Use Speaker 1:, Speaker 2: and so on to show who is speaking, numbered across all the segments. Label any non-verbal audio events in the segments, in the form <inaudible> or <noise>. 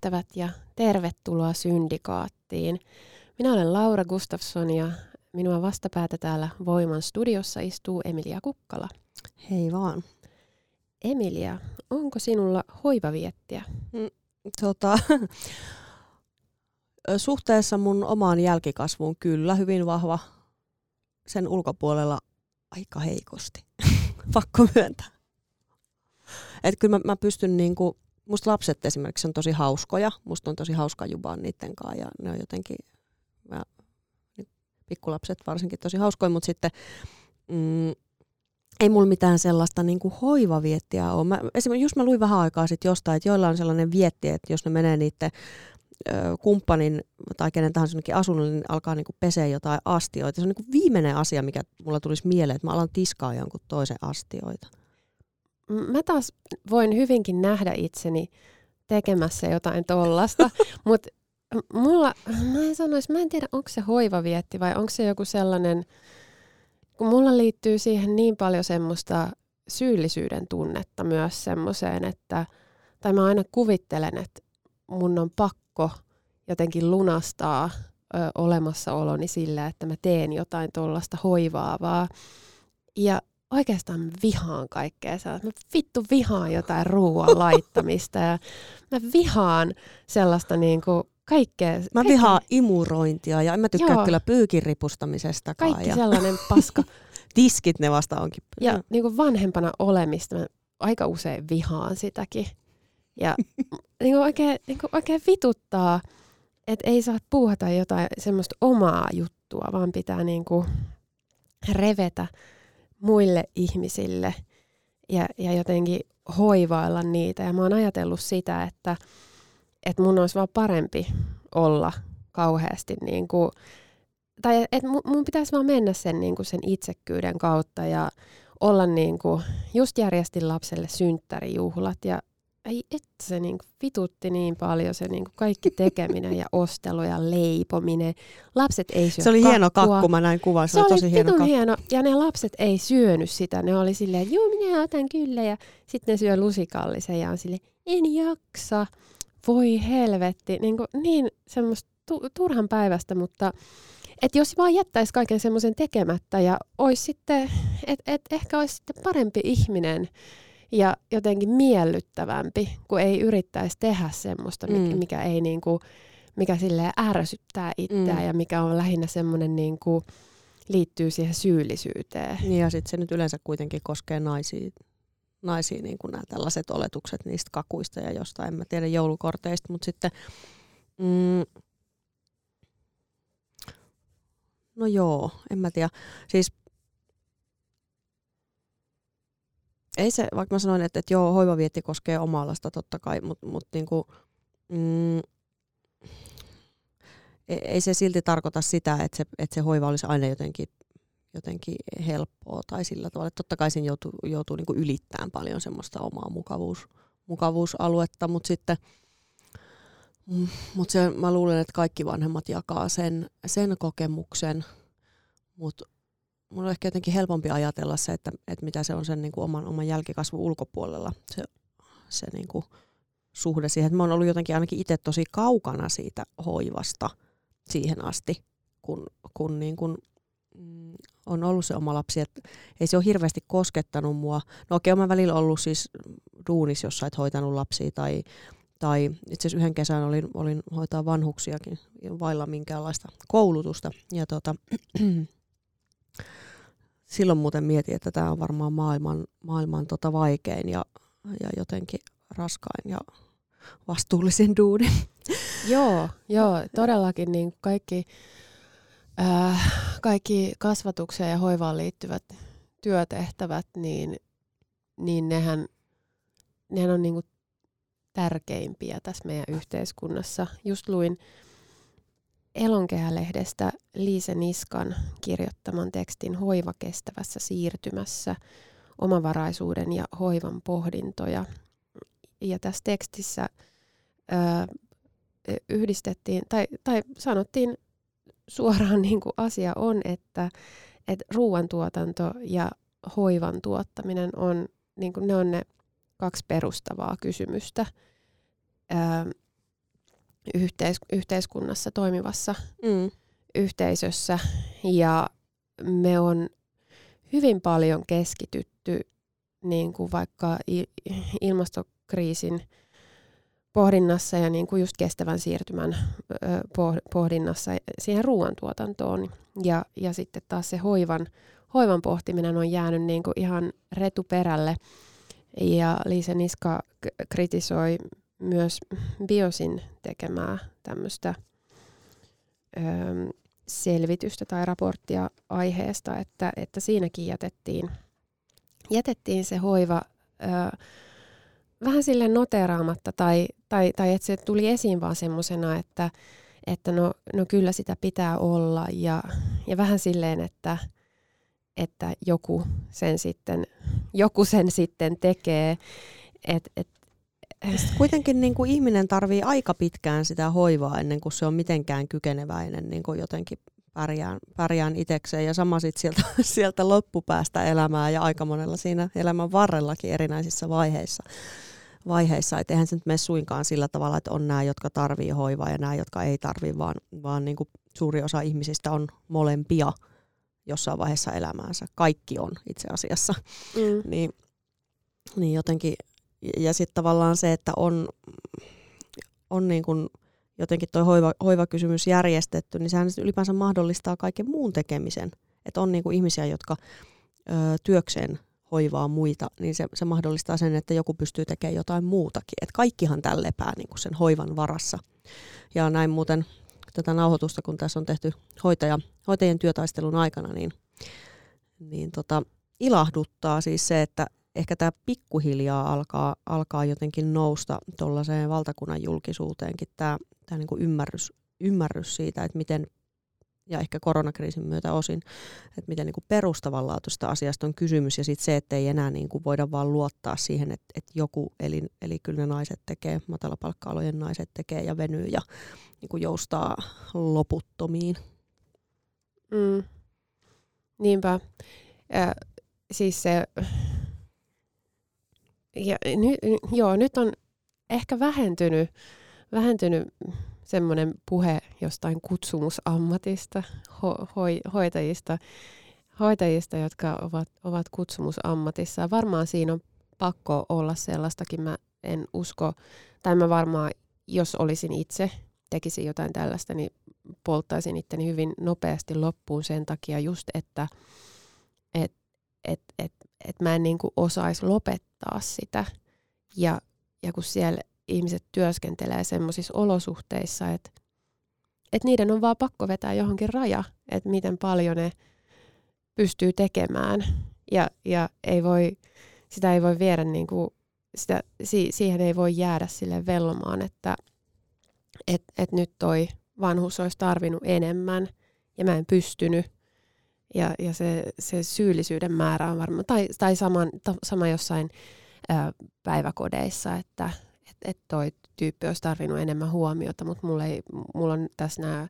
Speaker 1: Pikkuystävät ja tervetuloa Syndikaattiin. Minä olen Laura Gustafsson ja minua vastapäätä täällä Voiman studiossa istuu Emilia Kukkala.
Speaker 2: Hei vaan.
Speaker 1: Emilia, onko sinulla hoivaviettiä?
Speaker 2: Mm, tota, <laughs> suhteessa mun omaan jälkikasvuun kyllä hyvin vahva. Sen ulkopuolella aika heikosti. <laughs> Pakko myöntää. Et kyllä mä, mä pystyn niinku musta lapset esimerkiksi on tosi hauskoja. Musta on tosi hauska jubaa niiden kanssa ja ne on jotenkin, mä, niin pikkulapset varsinkin tosi hauskoja, mutta sitten mm, ei mulla mitään sellaista niin kuin hoivaviettiä ole. Mä, esimerkiksi just mä luin vähän aikaa sitten jostain, että joilla on sellainen vietti, että jos ne menee niiden kumppanin tai kenen tahansa asunnolle, niin alkaa niinku peseä jotain astioita. Se on niinku viimeinen asia, mikä mulla tulisi mieleen, että mä alan tiskaa jonkun toisen astioita
Speaker 1: mä taas voin hyvinkin nähdä itseni tekemässä jotain tollasta, <laughs> mutta mulla, mä en sanoisi, mä en tiedä onko se hoivavietti vai onko se joku sellainen, kun mulla liittyy siihen niin paljon semmoista syyllisyyden tunnetta myös semmoiseen, että, tai mä aina kuvittelen, että mun on pakko jotenkin lunastaa ö, olemassaoloni sillä, että mä teen jotain tuollaista hoivaavaa. Ja oikeastaan vihaan kaikkea sellaista. Mä vittu vihaan jotain ruoan <laughs> laittamista ja mä vihaan sellaista niinku kaikkea.
Speaker 2: Mä kaikkea. vihaan imurointia ja en mä tykkää Joo. kyllä pyykin ripustamisesta.
Speaker 1: Kaikki
Speaker 2: ja...
Speaker 1: sellainen paska. <laughs>
Speaker 2: Tiskit ne vasta onkin.
Speaker 1: Ja niinku vanhempana olemista mä aika usein vihaan sitäkin. Ja <laughs> niinku oikein, niinku oikein vituttaa, että ei saa puuhata jotain semmoista omaa juttua, vaan pitää niinku revetä muille ihmisille ja, ja jotenkin hoivailla niitä. Ja mä oon ajatellut sitä, että, että mun olisi vaan parempi olla kauheasti niin kuin, tai että mun pitäisi vaan mennä sen, niin kuin sen itsekkyyden kautta ja olla niin kuin, just järjestin lapselle synttärijuhlat ja ei että se niin vitutti niin paljon se niin kaikki tekeminen ja ostelu ja leipominen. Lapset ei syö
Speaker 2: Se oli
Speaker 1: kakkua.
Speaker 2: hieno kakku, mä näin kuvan. Se,
Speaker 1: se oli
Speaker 2: tosi hieno, kakku.
Speaker 1: hieno. Ja ne lapset ei syönyt sitä. Ne oli silleen, että joo minä otan kyllä. Ja sitten ne syö lusikallisen ja on silleen, en jaksa. Voi helvetti. Niin, kuin, niin semmoista tu- turhan päivästä, mutta että jos vaan jättäisi kaiken semmoisen tekemättä ja olisi sitten, että et ehkä olisi sitten parempi ihminen, ja jotenkin miellyttävämpi, kun ei yrittäisi tehdä semmoista, mm. mikä ei niinku, mikä sille ärsyttää itseään mm. ja mikä on lähinnä semmoinen niinku, liittyy siihen syyllisyyteen.
Speaker 2: Niin ja sitten se nyt yleensä kuitenkin koskee naisia, naisia niin kuin nämä tällaiset oletukset niistä kakuista ja jostain, en mä tiedä joulukorteista, mutta sitten mm, no joo, en mä tiedä. Siis ei se, vaikka mä sanoin, että, että joo, hoivavietti koskee omaa lasta totta kai, mutta mut niinku, mm, e, ei se silti tarkoita sitä, että se, että se hoiva olisi aina jotenkin, jotenkin helppoa tai sillä tavalla. Totta kai siinä joutuu, joutuu niinku ylittämään paljon semmoista omaa mukavuus, mukavuusaluetta, mutta sitten mm, mut se, mä luulen, että kaikki vanhemmat jakaa sen, sen kokemuksen, mutta mun on ehkä jotenkin helpompi ajatella se, että, että mitä se on sen niin kuin oman, oman jälkikasvun ulkopuolella, se, se niin kuin suhde siihen. Että mä oon ollut jotenkin ainakin itse tosi kaukana siitä hoivasta siihen asti, kun, kun niin kuin, mm, on ollut se oma lapsi. Että ei se ole hirveästi koskettanut mua. No okei, okay, mä välillä ollut siis duunis, jossa et hoitanut lapsia tai, tai itse asiassa yhden kesän olin, olin hoitaa vanhuksiakin vailla minkäänlaista koulutusta. Ja tota, <clears throat> silloin muuten mietin, että tämä on varmaan maailman, maailman tota vaikein ja, ja jotenkin raskain ja vastuullisen duuni. <laughs>
Speaker 1: Joo, joo, todellakin niin kaikki, äh, kaikki kasvatukseen ja hoivaan liittyvät työtehtävät, niin, niin nehän, nehän on niin kuin tärkeimpiä tässä meidän yhteiskunnassa. Just luin Elonkehälehdestä Liise Niskan kirjoittaman tekstin Hoiva kestävässä siirtymässä, omavaraisuuden ja hoivan pohdintoja. Ja tässä tekstissä ö, yhdistettiin, tai, tai sanottiin suoraan <laughs> niin kuin asia on, että, että ruoantuotanto ja hoivan tuottaminen on, niin kuin ne on ne kaksi perustavaa kysymystä ö, yhteis- yhteiskunnassa toimivassa mm. yhteisössä. Ja me on hyvin paljon keskitytty niin kuin vaikka ilmastokriisin pohdinnassa ja niin kuin just kestävän siirtymän pohdinnassa siihen ruoantuotantoon. Ja, ja sitten taas se hoivan, hoivan pohtiminen on jäänyt niin kuin ihan retuperälle. Ja Liise Niska kritisoi myös Biosin tekemää tämmöistä selvitystä tai raporttia aiheesta, että, että siinäkin jätettiin, jätettiin se hoiva ö, vähän sille noteraamatta tai, tai, tai että se tuli esiin vaan semmoisena, että, että no, no kyllä sitä pitää olla ja, ja vähän silleen, että, että joku sen sitten, joku sen sitten tekee. Et, et,
Speaker 2: sitten kuitenkin niin kuin ihminen tarvii aika pitkään sitä hoivaa ennen kuin se on mitenkään kykeneväinen niin kuin jotenkin pärjään, pärjään itekseen. Ja sama sitten sieltä, <laughs> sieltä loppupäästä elämää ja aika monella siinä elämän varrellakin erinäisissä vaiheissa vaiheissa. Että eihän se nyt mene suinkaan sillä tavalla, että on nämä, jotka tarvii hoivaa ja nämä, jotka ei tarvii, vaan, vaan niin kuin suuri osa ihmisistä on molempia jossain vaiheessa elämäänsä. Kaikki on itse asiassa. Mm. niin, niin jotenkin, ja sitten tavallaan se, että on, on niin kuin jotenkin tuo hoiva, hoivakysymys järjestetty, niin sehän ylipäänsä mahdollistaa kaiken muun tekemisen. Että on niin kuin ihmisiä, jotka ö, työkseen hoivaa muita, niin se, se mahdollistaa sen, että joku pystyy tekemään jotain muutakin. Et kaikkihan tällä lepää niin kuin sen hoivan varassa. Ja näin muuten tätä nauhoitusta, kun tässä on tehty hoitaja, hoitajien työtaistelun aikana, niin, niin tota, ilahduttaa siis se, että ehkä tämä pikkuhiljaa alkaa, alkaa jotenkin nousta tuollaiseen valtakunnan julkisuuteenkin tämä, tämä niin kuin ymmärrys, ymmärrys siitä, että miten ja ehkä koronakriisin myötä osin, että miten niin kuin perustavanlaatuista asiasta on kysymys ja sitten se, että ei enää niin kuin voida vaan luottaa siihen, että, että joku, eli, eli kyllä ne naiset tekee, matalapalkka-alojen naiset tekee ja venyy ja niin kuin joustaa loputtomiin.
Speaker 1: Mm. Niinpä. Ja, siis se, ja, ny, joo, nyt on ehkä vähentynyt, vähentynyt semmoinen puhe jostain kutsumusammatista, ho, hoi, hoitajista, hoitajista, jotka ovat, ovat kutsumusammatissa. Varmaan siinä on pakko olla sellaistakin. Mä en usko, tai mä varmaan, jos olisin itse, tekisin jotain tällaista, niin polttaisin itteni hyvin nopeasti loppuun sen takia just, että et, et, et, et mä en niin kuin osaisi lopettaa sitä. Ja, ja kun siellä ihmiset työskentelee semmoisissa olosuhteissa, että, että niiden on vaan pakko vetää johonkin raja, että miten paljon ne pystyy tekemään. Ja, ja ei voi, sitä ei voi viedä niin kuin, sitä, si, siihen ei voi jäädä sille vellomaan, että et, et nyt toi vanhus olisi tarvinnut enemmän ja mä en pystynyt. Ja, ja se, se syyllisyyden määrä on varmaan, tai, tai saman, ta, sama jossain ää, päiväkodeissa, että että et toi tyyppi olisi tarvinnut enemmän huomiota, mutta mulla, ei, mulla on tässä nämä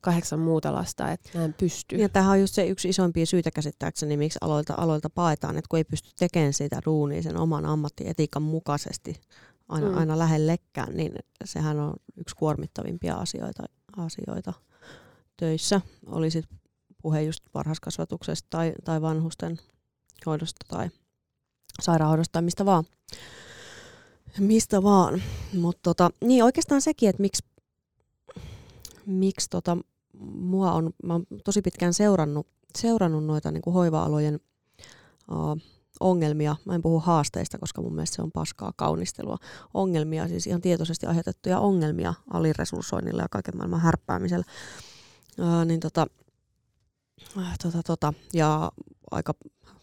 Speaker 1: kahdeksan muuta lasta, että mä en pysty.
Speaker 2: Ja tämähän on just se yksi isompia syitä käsittääkseni, miksi aloilta, aloilta paetaan, että kun ei pysty tekemään sitä duunia sen oman ammattietiikan mukaisesti aina, mm. aina lähellekään, niin sehän on yksi kuormittavimpia asioita, asioita töissä. Oli sitten puhe just varhaiskasvatuksesta tai, tai vanhusten hoidosta tai sairaanhoidosta tai mistä vaan. Mistä vaan. Mutta tota, niin oikeastaan sekin, että miksi, miksi tota, mua on, mä oon tosi pitkään seurannut, seurannut noita niin kuin hoiva-alojen uh, ongelmia, mä en puhu haasteista, koska mun mielestä se on paskaa kaunistelua, ongelmia, siis ihan tietoisesti aiheutettuja ongelmia aliresurssoinnilla ja kaiken maailman härppäämisellä, uh, niin tota, tota, tota, ja aika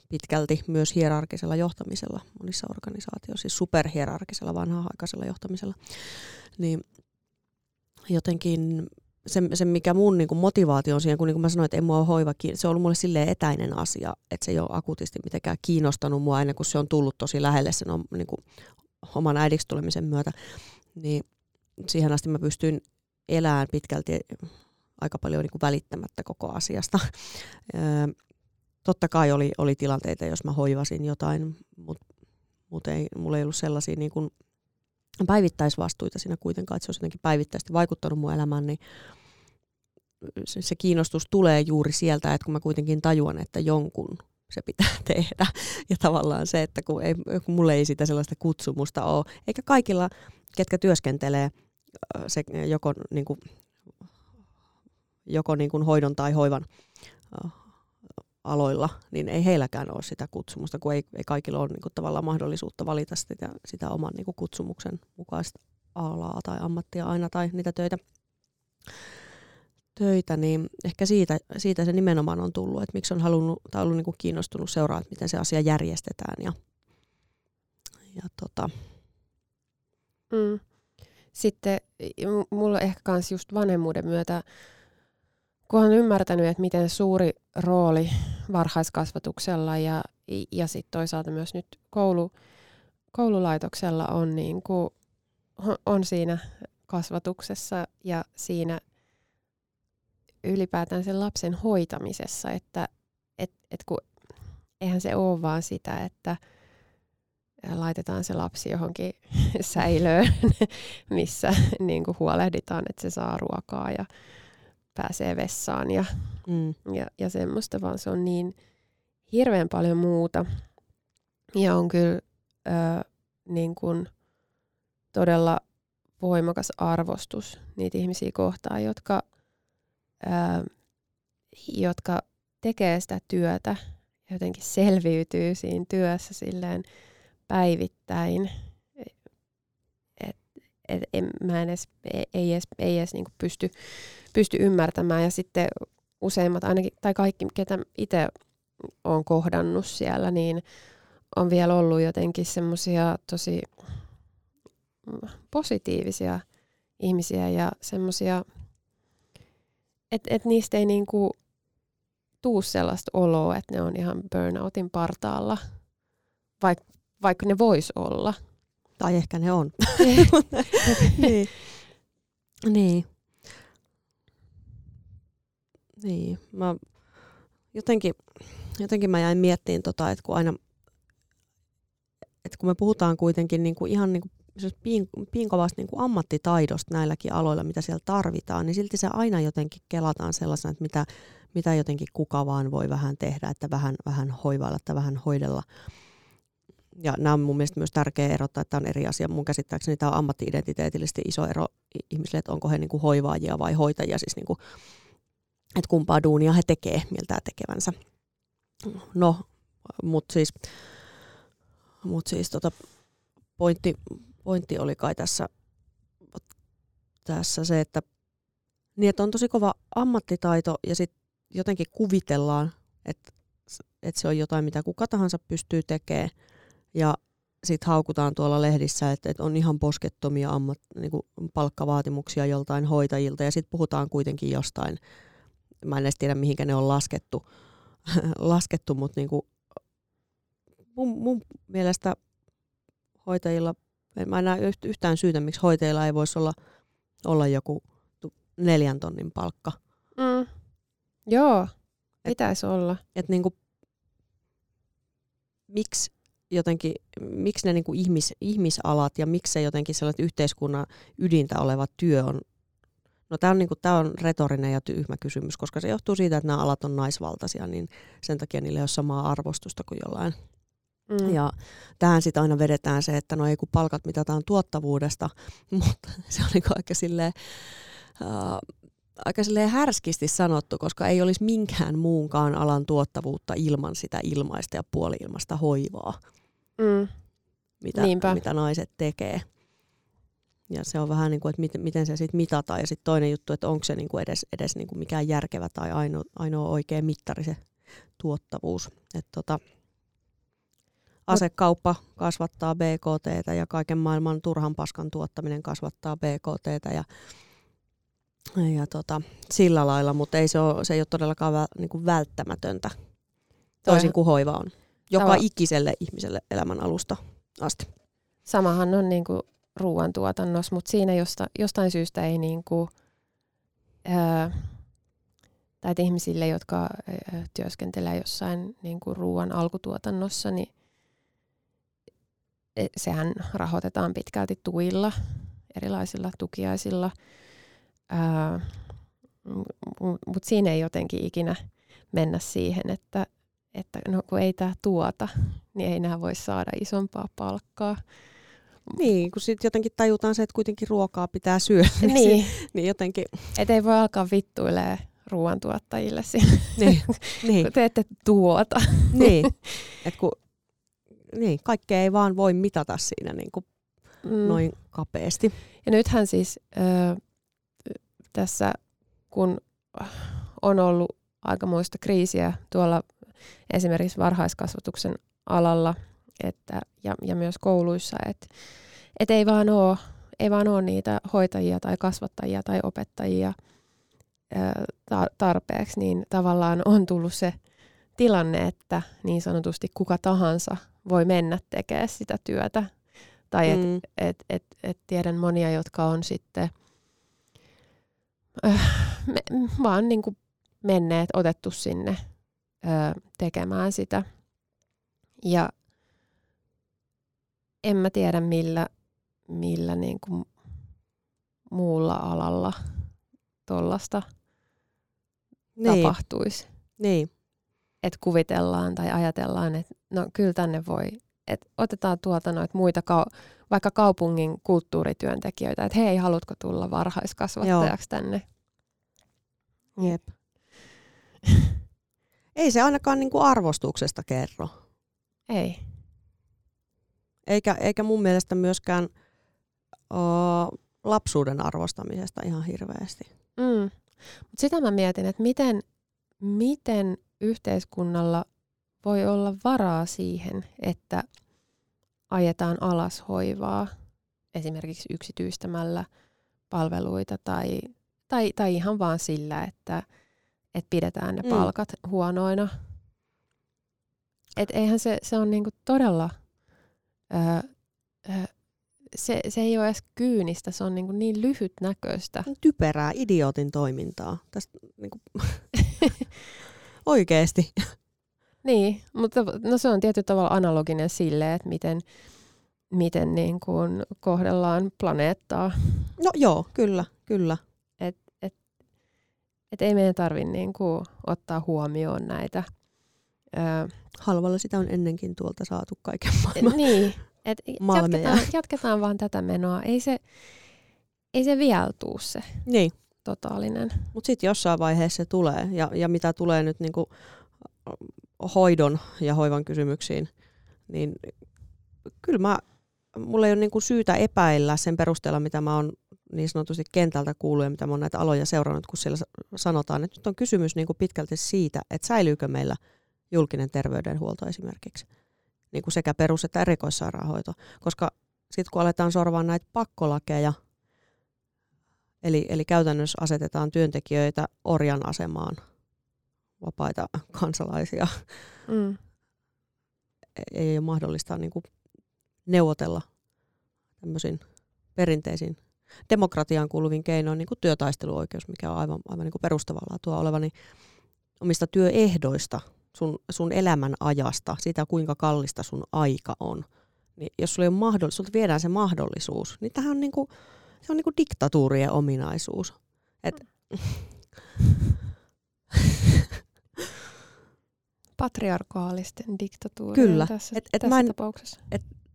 Speaker 2: pitkälti myös hierarkisella johtamisella monissa organisaatioissa, siis superhierarkisella vanha-aikaisella johtamisella, niin jotenkin se, se mikä mun niin kuin motivaatio on siihen, kun niin kuin mä sanoin, että ei mua hoiva se on ollut mulle silleen etäinen asia, että se ei ole akuutisti mitenkään kiinnostanut mua ennen kuin se on tullut tosi lähelle sen on, niin kuin, oman äidiksi tulemisen myötä, niin siihen asti mä pystyin elämään pitkälti aika paljon niin kuin välittämättä koko asiasta. Totta kai oli, oli tilanteita, jos mä hoivasin jotain, mutta mut ei, mulla ei ollut sellaisia niin kuin päivittäisvastuita siinä kuitenkaan, että se olisi jotenkin päivittäisesti vaikuttanut mun elämään, niin se, se kiinnostus tulee juuri sieltä, että kun mä kuitenkin tajuan, että jonkun se pitää <laughs> tehdä. Ja tavallaan se, että kun, ei, kun mulle ei sitä sellaista kutsumusta ole, eikä kaikilla, ketkä työskentelee se joko, niin kuin, joko niin kuin hoidon tai hoivan aloilla, niin ei heilläkään ole sitä kutsumusta, kun ei, ei kaikilla ole niin kuin, tavallaan mahdollisuutta valita sitä, sitä oman niin kuin, kutsumuksen mukaista alaa tai ammattia aina tai niitä töitä, töitä niin ehkä siitä, siitä se nimenomaan on tullut, että miksi on halunnut tai ollut niin kuin, kiinnostunut seuraa, että miten se asia järjestetään ja, ja tota.
Speaker 1: mm. Sitten mulla ehkä kans just vanhemmuuden myötä kun olen ymmärtänyt, että miten suuri rooli varhaiskasvatuksella ja, ja sitten toisaalta myös nyt koulu, koululaitoksella on, niin kuin, on siinä kasvatuksessa ja siinä ylipäätään sen lapsen hoitamisessa, että et, et kun, eihän se ole vaan sitä, että laitetaan se lapsi johonkin <laughs> säilöön, missä niin kuin huolehditaan, että se saa ruokaa ja pääsee vessaan ja, mm. ja, ja semmoista, vaan se on niin hirveän paljon muuta. Ja on kyllä ö, niin kuin todella voimakas arvostus niitä ihmisiä kohtaan, jotka, ö, jotka tekee sitä työtä ja jotenkin selviytyy siinä työssä silleen päivittäin. Et, et, en, mä en edes, ei, ei edes, ei edes niinku pysty pysty ymmärtämään ja sitten useimmat ainakin, tai kaikki, ketä itse on kohdannut siellä, niin on vielä ollut jotenkin semmoisia tosi positiivisia ihmisiä ja semmoisia, että et niistä ei niinku tuu sellaista oloa, että ne on ihan burnoutin partaalla, vaik, vaikka ne vois olla.
Speaker 2: Tai ehkä ne on. <laughs> <laughs> niin. niin. Niin, mä jotenkin, jotenkin mä jäin miettiin tota, että kun aina, että kun me puhutaan kuitenkin niin kuin ihan niin kuin pinkovasta niin kuin ammattitaidosta näilläkin aloilla, mitä siellä tarvitaan, niin silti se aina jotenkin kelataan sellaisena, että mitä, mitä jotenkin kuka vaan voi vähän tehdä, että vähän, vähän hoivailla että vähän hoidella. Ja nämä on mun mielestä myös tärkeä erottaa, että tämä on eri asia. Mun käsittääkseni tämä on ammattiidentiteetillisesti iso ero ihmisille, että onko he niin kuin hoivaajia vai hoitajia, siis niin kuin että kumpaa duunia he tekee, miltä tekevänsä. No, mutta siis, mut siis tota, pointti, pointti oli kai tässä, tässä se, että, niin että on tosi kova ammattitaito ja sitten jotenkin kuvitellaan, että, että se on jotain, mitä kuka tahansa pystyy tekemään. Ja sitten haukutaan tuolla lehdissä, että, että on ihan poskettomia ammat, niin palkkavaatimuksia joltain hoitajilta ja sitten puhutaan kuitenkin jostain mä en edes tiedä mihinkä ne on laskettu, <laughs> laskettu mutta niin kuin mun, mun mielestä hoitajilla, mä en näe yhtään syytä, miksi hoitajilla ei voisi olla, olla joku neljän tonnin palkka.
Speaker 1: Mm. Joo, pitäisi olla.
Speaker 2: Et niin kuin, miksi jotenkin, miksi ne niin kuin ihmis, ihmisalat ja miksi se jotenkin sellaiset yhteiskunnan ydintä oleva työ on No tämä on, niin kuin, tämä on retorinen ja tyhmä kysymys, koska se johtuu siitä, että nämä alat on naisvaltaisia, niin sen takia niille ei ole samaa arvostusta kuin jollain. Mm. Ja tähän sitten aina vedetään se, että no ei kun palkat mitataan tuottavuudesta, <laughs> mutta se on niin aika silleen, uh, aika härskisti sanottu, koska ei olisi minkään muunkaan alan tuottavuutta ilman sitä ilmaista ja puoli-ilmasta hoivaa,
Speaker 1: Mm.
Speaker 2: mitä,
Speaker 1: Niinpä.
Speaker 2: mitä naiset tekee. Ja se on vähän niin kuin, että miten, miten se sitten mitataan. Ja sitten toinen juttu, että onko se niin kuin edes, edes niin kuin mikään järkevä tai ainoa, ainoa oikea mittari se tuottavuus. Et tota, asekauppa kasvattaa BKT ja kaiken maailman turhan paskan tuottaminen kasvattaa BKT ja, ja tota, sillä lailla, mutta ei se, ole, se ei ole todellakaan väl, niin kuin välttämätöntä, toisin
Speaker 1: Toi-
Speaker 2: kuin hoiva on. Joka ikiselle ihmiselle elämän alusta asti.
Speaker 1: Samahan on niinku ruoantuotannossa, mutta siinä josta, jostain syystä ei niinku, ää, tai että ihmisille, jotka työskentelee jossain niinku ruoan alkutuotannossa, niin e- sehän rahoitetaan pitkälti tuilla, erilaisilla tukiaisilla. Mutta siinä ei jotenkin ikinä mennä siihen, että, että no kun ei tämä tuota, niin ei nämä voi saada isompaa palkkaa.
Speaker 2: Niin, kun sitten jotenkin tajutaan se, että kuitenkin ruokaa pitää syödä, <laughs> niin,
Speaker 1: Niin,
Speaker 2: niin jotenkin,
Speaker 1: et ei voi alkaa vittuilee ruoantuottajille siinä,
Speaker 2: niin, <laughs> niin,
Speaker 1: kun te ette tuota.
Speaker 2: niin. <laughs> Et kun, niin, kaikkea ei vaan voi mitata siinä niin kuin
Speaker 1: Mm.
Speaker 2: noin kapeasti.
Speaker 1: Ja nythän siis ö, tässä, kun on ollut aikamoista kriisiä tuolla esimerkiksi varhaiskasvatuksen alalla että, ja, ja myös kouluissa, että et ei vaan ole ei vaan ole niitä hoitajia tai kasvattajia tai opettajia tarpeeksi, niin tavallaan on tullut se tilanne, että niin sanotusti kuka tahansa voi mennä tekemään sitä työtä. Tai että
Speaker 2: Mm.
Speaker 1: et, et, et tiedän monia, jotka on sitten äh, me, vaan niin kuin menneet, otettu sinne ö, tekemään sitä. Ja en mä tiedä millä, millä niin kuin muulla alalla tuollaista
Speaker 2: Niin,
Speaker 1: tapahtuisi.
Speaker 2: niin,
Speaker 1: Että kuvitellaan tai ajatellaan, että no kyllä tänne voi, että otetaan tuolta noita muita, kau- vaikka kaupungin kulttuurityöntekijöitä, että hei, haluatko tulla varhaiskasvattajaksi tänne?
Speaker 2: jep. <laughs> Ei se ainakaan niin kuin arvostuksesta kerro.
Speaker 1: Ei.
Speaker 2: Eikä, eikä mun mielestä myöskään o, lapsuuden arvostamisesta ihan hirveästi.
Speaker 1: Mm. Mut sitä mä mietin, että miten, miten yhteiskunnalla voi olla varaa siihen, että ajetaan alas hoivaa esimerkiksi yksityistämällä palveluita tai, tai, tai ihan vaan sillä, että, että pidetään ne
Speaker 2: Mm.
Speaker 1: palkat huonoina. Et eihän se, se on niinku todella, ö, ö, se, se ei ole edes kyynistä, se on niinku niin lyhytnäköistä.
Speaker 2: Typerää idiotin toimintaa. Tästä, niin kuin, <laughs> oikeesti.
Speaker 1: Niin, mutta no se on tietyllä tavalla analoginen sille, että miten, miten niin kuin kohdellaan planeettaa.
Speaker 2: No joo, kyllä, kyllä.
Speaker 1: Että ei meidän tarvitse niin kuin ottaa huomioon näitä. Öö,
Speaker 2: Halvalla sitä on ennenkin tuolta saatu kaiken maailman.
Speaker 1: niin, <laughs>
Speaker 2: Malmeja.
Speaker 1: jatketaan, jatketaan vaan tätä menoa. Ei se, ei se vielä tuu se
Speaker 2: Niin,
Speaker 1: totaalinen.
Speaker 2: mutta sitten jossain vaiheessa se tulee. Ja, ja mitä tulee nyt niinku hoidon ja hoivan kysymyksiin, niin kyllä mä, mulla ei ole niinku syytä epäillä sen perusteella, mitä mä oon niin sanotusti kentältä kuullut ja mitä mä oon näitä aloja seurannut, kun siellä sa- sanotaan, että nyt on kysymys niinku pitkälti siitä, että säilyykö meillä julkinen terveydenhuolto esimerkiksi, niin kuin sekä perus- että erikoissairaanhoito. Koska sitten kun aletaan sorvaa näitä pakkolakeja, eli, eli käytännössä asetetaan työntekijöitä orjan asemaan, vapaita kansalaisia,
Speaker 1: Mm.
Speaker 2: ei ole mahdollista niin kuin neuvotella tämmöisin perinteisin demokratiaan kuuluvin keinoin, niin kuin työtaisteluoikeus, mikä on aivan, aivan niin kuin perustavalla tuo oleva, niin omista työehdoista, sun, sun elämän ajasta, sitä kuinka kallista sun aika on. Niin jos sulla ei ole mahdollisuus, sulta viedään se mahdollisuus, niin tämähän on, niin kuin, se on niin kuin diktatuurien ominaisuus. Et, <laughs>
Speaker 1: Patriarkaalisten diktatuurien
Speaker 2: Kyllä.
Speaker 1: tässä,
Speaker 2: Et- et
Speaker 1: tässä
Speaker 2: mä en-
Speaker 1: tapauksessa.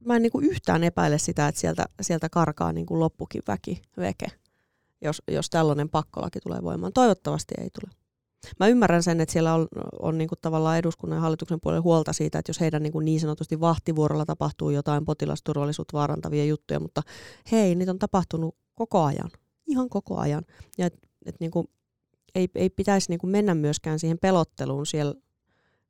Speaker 2: mä en niin kuin yhtään epäile sitä, että sieltä, sieltä karkaa niin kuin loppukin väki, veke. jos, jos tällainen pakkolaki tulee voimaan. Toivottavasti ei tule. Mä ymmärrän sen, että siellä on, on niin kuin tavallaan eduskunnan ja hallituksen puolella huolta siitä, että jos heidän niin, kuin niin sanotusti vahtivuorolla tapahtuu jotain potilasturvallisuutta vaarantavia juttuja, mutta hei, niitä on tapahtunut koko ajan, ihan koko ajan. Ja et, et niin kuin, ei, ei pitäisi niin kuin mennä myöskään siihen pelotteluun siellä,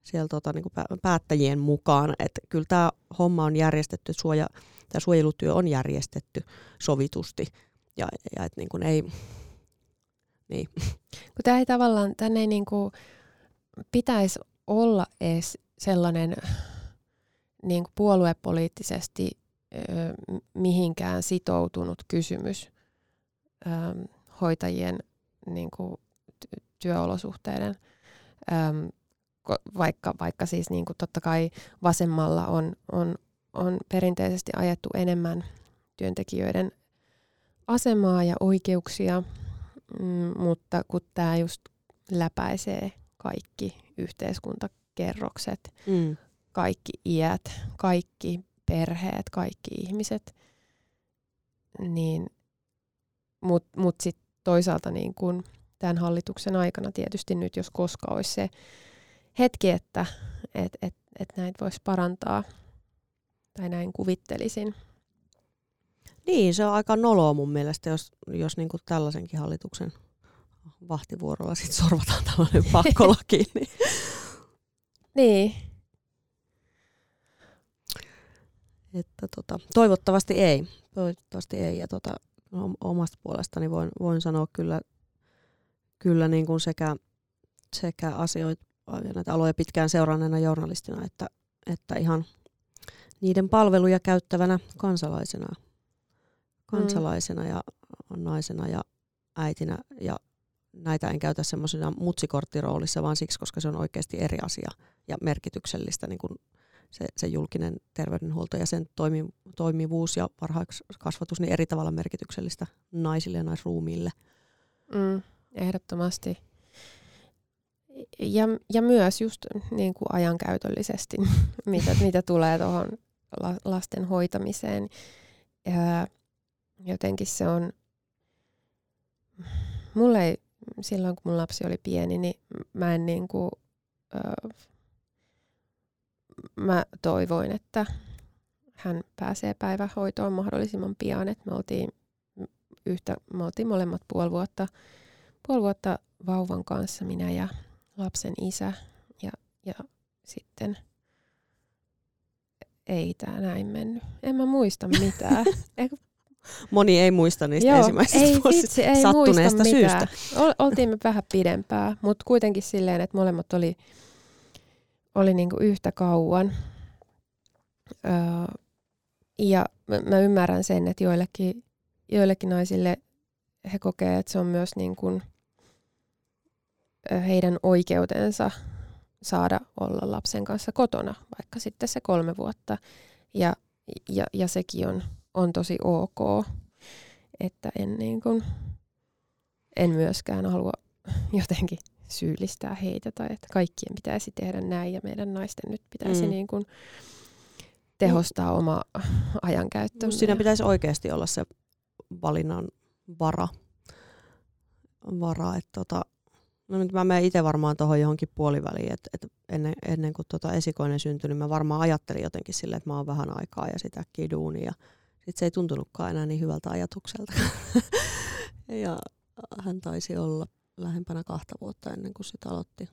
Speaker 2: siellä tota, niin kuin päättäjien mukaan, että kyllä tämä homma on järjestetty, suoja, tämä suojelutyö on järjestetty sovitusti ja, ja että niin kuin ei, niin. <laughs>
Speaker 1: Kun tämä ei tavallaan, tänne ei niinku pitäisi olla edes sellainen niin kuin puoluepoliittisesti ö, mihinkään sitoutunut kysymys ö, hoitajien niin kuin, työolosuhteiden, ö, vaikka, vaikka siis niin kuin totta kai vasemmalla on, on, on perinteisesti ajettu enemmän työntekijöiden asemaa ja oikeuksia Mm, mutta kun tämä just läpäisee kaikki yhteiskuntakerrokset, mm. kaikki iät, kaikki perheet, kaikki ihmiset, niin, mutta mut sitten toisaalta niin kun tämän hallituksen aikana tietysti nyt, jos koska olisi se hetki, että et, et, et näitä voisi parantaa, tai näin kuvittelisin,
Speaker 2: niin, se on aika noloa mun mielestä, jos, jos niinku tällaisenkin hallituksen vahtivuorolla sit sorvataan tällainen <laughs> pakkolaki. niin.
Speaker 1: niin.
Speaker 2: Että tota, toivottavasti ei. Toivottavasti ei. Ja tota, omasta puolestani voin, voin sanoa kyllä, kyllä niin kuin sekä, sekä asioita ja näitä aloja pitkään seuranneena journalistina, että, että ihan niiden palveluja käyttävänä kansalaisena kansalaisena ja naisena ja äitinä ja näitä en käytä semmoisena mutsikorttiroolissa, vaan siksi, koska se on oikeasti eri asia ja merkityksellistä niin kuin se, se julkinen terveydenhuolto ja sen toimi, toimivuus ja varhaiskasvatus niin eri tavalla merkityksellistä naisille ja naisruumiille.
Speaker 1: Mm, ehdottomasti. Ja, ja myös just niin kuin ajankäytöllisesti, <laughs> mitä, mitä tulee tuohon lasten hoitamiseen. Ja jotenkin se on, mulle ei, silloin kun mun lapsi oli pieni, niin mä en niin kuin, öö, mä toivoin, että hän pääsee päivähoitoon mahdollisimman pian, että me oltiin yhtä, me oltiin molemmat puoli vuotta, puoli vuotta vauvan kanssa, minä ja lapsen isä ja, ja sitten ei tämä näin mennyt. En mä muista mitään. <laughs>
Speaker 2: Moni ei muista niistä Joo, ensimmäisistä ei, vitsi, ei sattuneesta syystä.
Speaker 1: Oltiin me vähän pidempää, mutta kuitenkin silleen, että molemmat oli, oli niinku yhtä kauan. Öö, ja mä, mä ymmärrän sen, että joillekin, joillekin naisille he kokee, että se on myös niin kuin heidän oikeutensa saada olla lapsen kanssa kotona, vaikka sitten se kolme vuotta. Ja, ja, ja sekin on on tosi ok. Että en, niin kuin, en myöskään halua jotenkin syyllistää heitä tai että kaikkien pitäisi tehdä näin ja meidän naisten nyt pitäisi mm. niin kuin tehostaa oma ajankäyttö.
Speaker 2: Siinä pitäisi oikeasti olla se valinnan vara. vara että tota, no nyt mä menen itse varmaan tuohon johonkin puoliväliin, että, että ennen, ennen kuin tota esikoinen syntyi, niin mä varmaan ajattelin jotenkin silleen, että mä oon vähän aikaa ja sitä kiduunia. Sitten se ei tuntunutkaan enää niin hyvältä ajatukselta. <laughs> ja hän taisi olla lähempänä kahta vuotta ennen kuin sitä aloitti.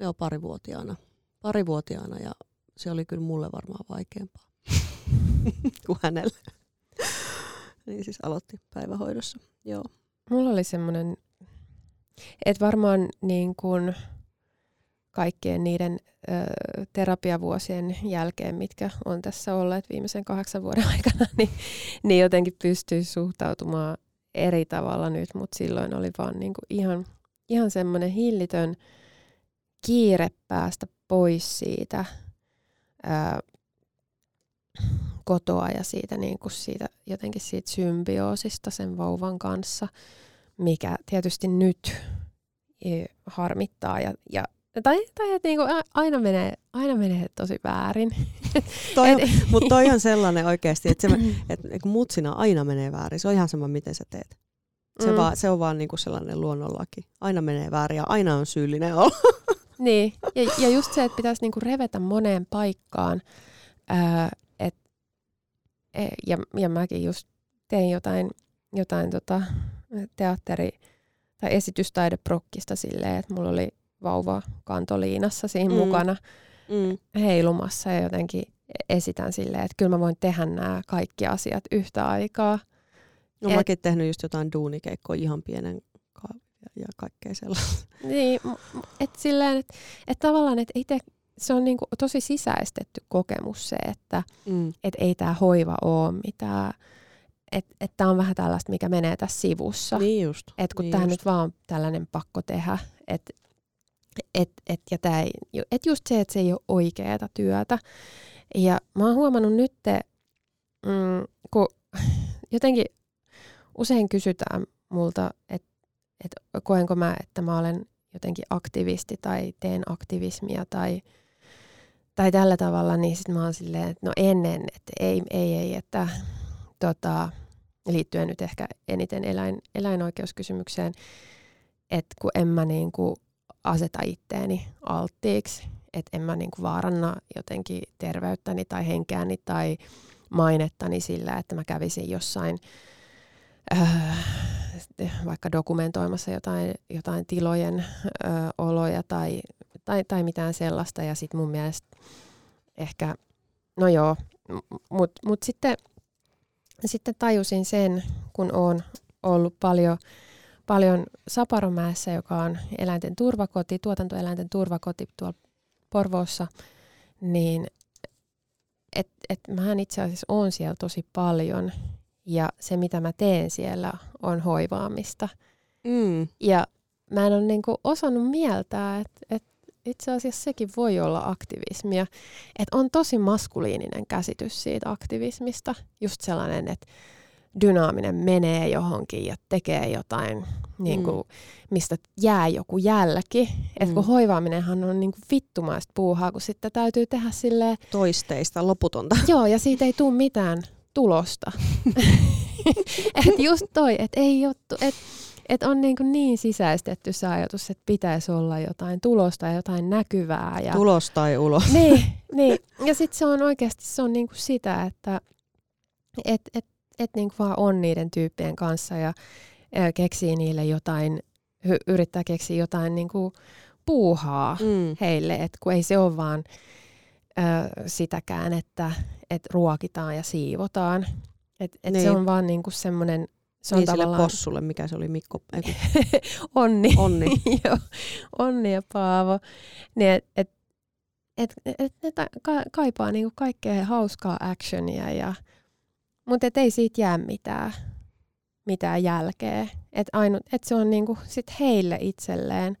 Speaker 2: Joo, parivuotiaana. Parivuotiaana ja se oli kyllä mulle varmaan vaikeampaa <laughs> kuin hänelle. niin siis aloitti päivähoidossa, joo.
Speaker 1: Mulla oli semmoinen, että varmaan niin kuin kaikkien niiden ö, terapiavuosien jälkeen, mitkä on tässä olleet viimeisen kahdeksan vuoden <laughs> aikana, niin, niin jotenkin pystyy suhtautumaan eri tavalla nyt, mutta silloin oli vaan niinku ihan, ihan semmoinen hillitön kiire päästä pois siitä ää, kotoa ja siitä, niinku siitä jotenkin siitä symbioosista sen vauvan kanssa, mikä tietysti nyt harmittaa ja, ja tai, tai että niinku aina, menee, aina menee tosi väärin. <laughs>
Speaker 2: toi Mutta toi on sellainen oikeasti, että, se, <laughs> että mutsina aina menee väärin. Se on ihan sama, miten sä teet. Se,
Speaker 1: Mm.
Speaker 2: vaan, se on vaan niinku sellainen luonnonlaki. Aina menee väärin ja aina on syyllinen olla. <laughs>
Speaker 1: Niin, ja, ja just se, että pitäisi niinku revetä moneen paikkaan. Ää, et, e, ja, ja mäkin just tein jotain, jotain tota, teatteri- tai esitystaideprokkista silleen, että mulla oli vauva kantoliinassa siinä
Speaker 2: Mm.
Speaker 1: mukana
Speaker 2: Mm.
Speaker 1: heilumassa ja jotenkin esitän silleen, että kyllä mä voin tehdä nämä kaikki asiat yhtä aikaa.
Speaker 2: No
Speaker 1: Et-
Speaker 2: mäkin tehnyt just jotain duunikeikkoa ihan pienen ka- ja, kaikkea sellaista.
Speaker 1: Niin, että silleen, että et tavallaan, että itse se on niinku tosi sisäistetty kokemus se, että
Speaker 2: Mm.
Speaker 1: et ei tämä hoiva ole mitään, että et tämä on vähän tällaista, mikä menee tässä sivussa.
Speaker 2: Niin just.
Speaker 1: Et kun
Speaker 2: niin
Speaker 1: tämä nyt vaan on tällainen pakko tehdä, että et, et, ja tää ei, et just se, että se ei ole oikeaa työtä. Ja mä oon huomannut nyt, mm, kun <laughs> jotenkin usein kysytään multa, että et koenko mä, että mä olen jotenkin aktivisti tai teen aktivismia tai, tai tällä tavalla, niin sitten mä oon silleen, että no ennen, että ei, ei, ei, että tota, liittyen nyt ehkä eniten eläin, eläinoikeuskysymykseen, että kun en mä niinku aseta itteeni alttiiksi, että en mä niinku vaaranna jotenkin terveyttäni tai henkeäni tai mainettani sillä, että mä kävisin jossain äh, vaikka dokumentoimassa jotain, jotain tilojen äh, oloja tai, tai, tai mitään sellaista. Ja sitten mun mielestä ehkä, no joo, mutta mut sitten, sitten tajusin sen, kun oon ollut paljon, paljon Saparomäessä, joka on eläinten turvakoti, tuotantoeläinten turvakoti tuolla Porvoossa, niin et, et mähän itse asiassa oon siellä tosi paljon ja se mitä mä teen siellä on hoivaamista.
Speaker 2: Mm.
Speaker 1: Ja mä en ole niinku osannut mieltää, että et itse asiassa sekin voi olla aktivismia. Että on tosi maskuliininen käsitys siitä aktivismista. Just sellainen, että dynaaminen menee johonkin ja tekee jotain, niinku,
Speaker 2: Mm.
Speaker 1: mistä jää joku jälki. Et kun
Speaker 2: Mm.
Speaker 1: hoivaaminenhan on niinku vittumaista puuhaa, kun sitten täytyy tehdä silleen,
Speaker 2: Toisteista, loputonta. <laughs>
Speaker 1: Joo, ja siitä ei tule mitään tulosta. <laughs> <laughs> et just toi, että ei juttu, että et on niin, niin sisäistetty se ajatus, että pitäisi olla jotain tulosta ja jotain näkyvää. Ja,
Speaker 2: Tulos tai ulos.
Speaker 1: niin, niin. Ja sitten se on oikeasti se on niinku sitä, että et, et, et niinku vaan on niiden tyyppien kanssa ja, keksii niille jotain, yrittää keksiä jotain niinku puuhaa
Speaker 2: Mm.
Speaker 1: heille, että kun ei se ole vaan ö, sitäkään, että et ruokitaan ja siivotaan. Et, et
Speaker 2: Niin.
Speaker 1: Se on vaan niinku semmoinen, se on
Speaker 2: niin sille
Speaker 1: tavallaan
Speaker 2: possulle, mikä se oli Mikko, <laughs>
Speaker 1: onni.
Speaker 2: Onni. <laughs>
Speaker 1: Joo, onni ja Paavo. Niin et, et, et, et ne ta, ka, kaipaa niinku kaikkea hauskaa actionia, ja, mutta ei siitä jää mitään, mitään jälkeä. Et ainut, et se on niinku sit heille itselleen.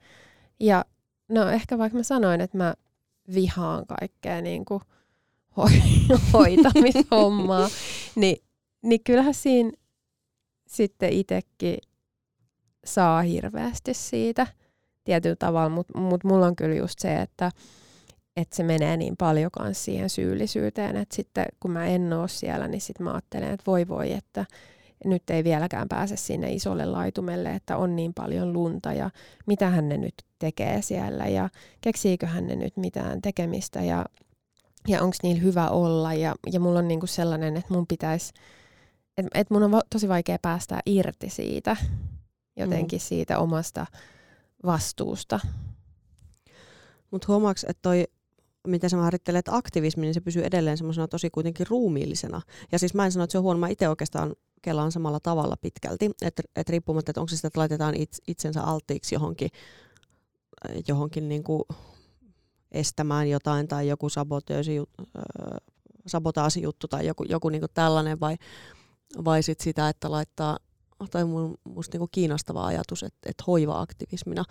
Speaker 1: Ja no ehkä vaikka mä sanoin, että mä vihaan kaikkea niinku <laughs> hoi- hoitamishommaa, <laughs> niin, niin kyllähän siinä sitten itsekin saa hirveästi siitä tietyllä tavalla, mutta mut mulla on kyllä just se, että että se menee niin paljon kans siihen syyllisyyteen, että sitten kun mä en oo siellä, niin sitten mä ajattelen, että voi voi, että nyt ei vieläkään pääse sinne isolle laitumelle, että on niin paljon lunta ja mitä hän ne nyt tekee siellä ja keksiiköhän ne nyt mitään tekemistä ja, ja onko niillä hyvä olla ja, ja mulla on niinku sellainen, että mun pitäisi, että et mun on va- tosi vaikea päästää irti siitä, jotenkin siitä omasta vastuusta.
Speaker 2: Mutta huomaaks, että toi, miten sä määrittelet aktivismi, niin se pysyy edelleen semmoisena tosi kuitenkin ruumiillisena. Ja siis mä en sano, että se on huono, mä itse oikeastaan kelaan samalla tavalla pitkälti, että et riippumatta, että onko se sitä, että laitetaan it, itsensä alttiiksi johonkin, johonkin niinku estämään jotain tai joku sabotöösi, äh, sabotaasijuttu tai joku, joku niinku tällainen vai, vai sit sitä, että laittaa, tai mun, musta niinku kiinnostava ajatus, että, että hoiva-aktivismina,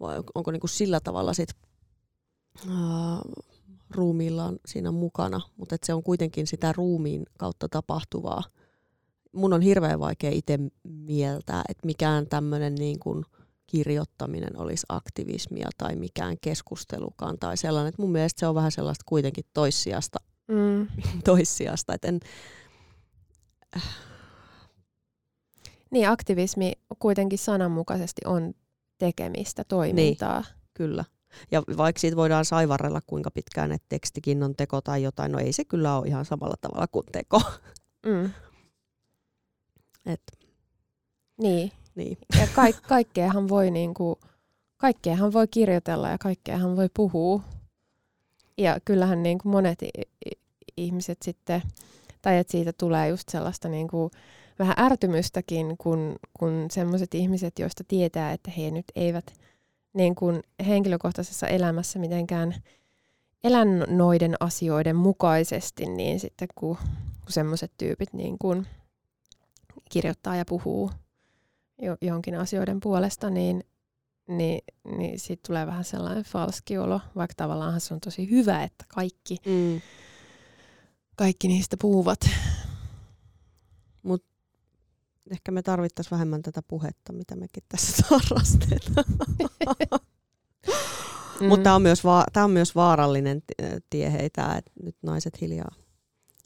Speaker 2: vai onko niinku sillä tavalla sit ää, ruumiillaan siinä mukana, mutta et se on kuitenkin sitä ruumiin kautta tapahtuvaa. Mun on hirveän vaikea itse mieltää, että mikään tämmöinen niin kuin kirjoittaminen olisi aktivismia tai mikään keskustelukaan tai sellainen. Et mun mielestä se on vähän sellaista kuitenkin toissijasta,
Speaker 1: Mm. <laughs>
Speaker 2: toissijasta että en,
Speaker 1: Niin, aktivismi kuitenkin sananmukaisesti on tekemistä, toimintaa. Niin,
Speaker 2: kyllä. Ja vaikka siitä voidaan saivarrella kuinka pitkään, että tekstikin on teko tai jotain, no ei se kyllä ole ihan samalla tavalla kuin teko. Mm.
Speaker 1: Et. Niin. niin. Ja ka- kaikkeahan voi niinku, kaikkeahan voi kirjoitella ja kaikkeahan voi puhua. Ja kyllähän niinku monet ihmiset sitten, tai että siitä tulee just sellaista niinku, vähän ärtymystäkin, kun, kun sellaiset ihmiset, joista tietää, että he nyt eivät niin kuin henkilökohtaisessa elämässä mitenkään elännöiden asioiden mukaisesti, niin sitten kun, kun sellaiset tyypit niin kuin kirjoittaa ja puhuu jo, jonkin asioiden puolesta, niin, niin, niin siitä tulee vähän sellainen falski olo, vaikka tavallaan se on tosi hyvä, että kaikki, mm. kaikki niistä puhuvat.
Speaker 2: Ehkä me tarvittaisiin vähemmän tätä puhetta, mitä mekin tässä <laughs> harrastetaan. mm. Mutta tämä on, myös va- on myös vaarallinen tie heitä, että nyt naiset hiljaa.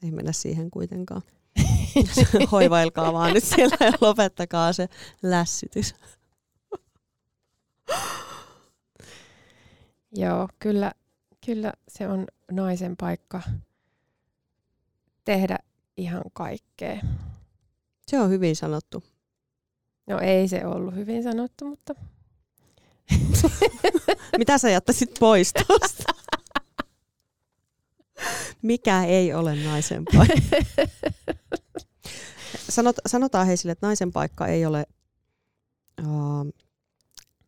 Speaker 2: Ei mennä siihen kuitenkaan. <laughs> <laughs> Hoivailkaa vaan nyt siellä ja lopettakaa se lässytys.
Speaker 1: Joo, kyllä, kyllä se on naisen paikka tehdä ihan kaikkea.
Speaker 2: Se on hyvin sanottu.
Speaker 1: No ei se ollut hyvin sanottu, mutta... <laughs>
Speaker 2: Mitä sä jättäisit pois tuosta? Mikä ei ole naisen paikka? <laughs> Sanot, sanotaan heille, että naisen paikka ei ole, uh,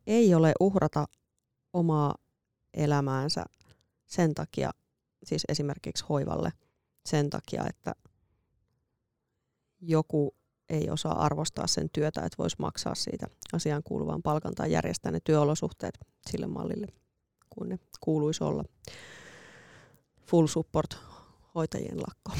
Speaker 2: ei ole uhrata omaa elämäänsä sen takia, siis esimerkiksi hoivalle, sen takia, että joku ei osaa arvostaa sen työtä, että voisi maksaa siitä asiaan kuuluvan palkan tai järjestää ne työolosuhteet sille mallille, kun ne kuuluisi olla. Full support hoitajien lakko.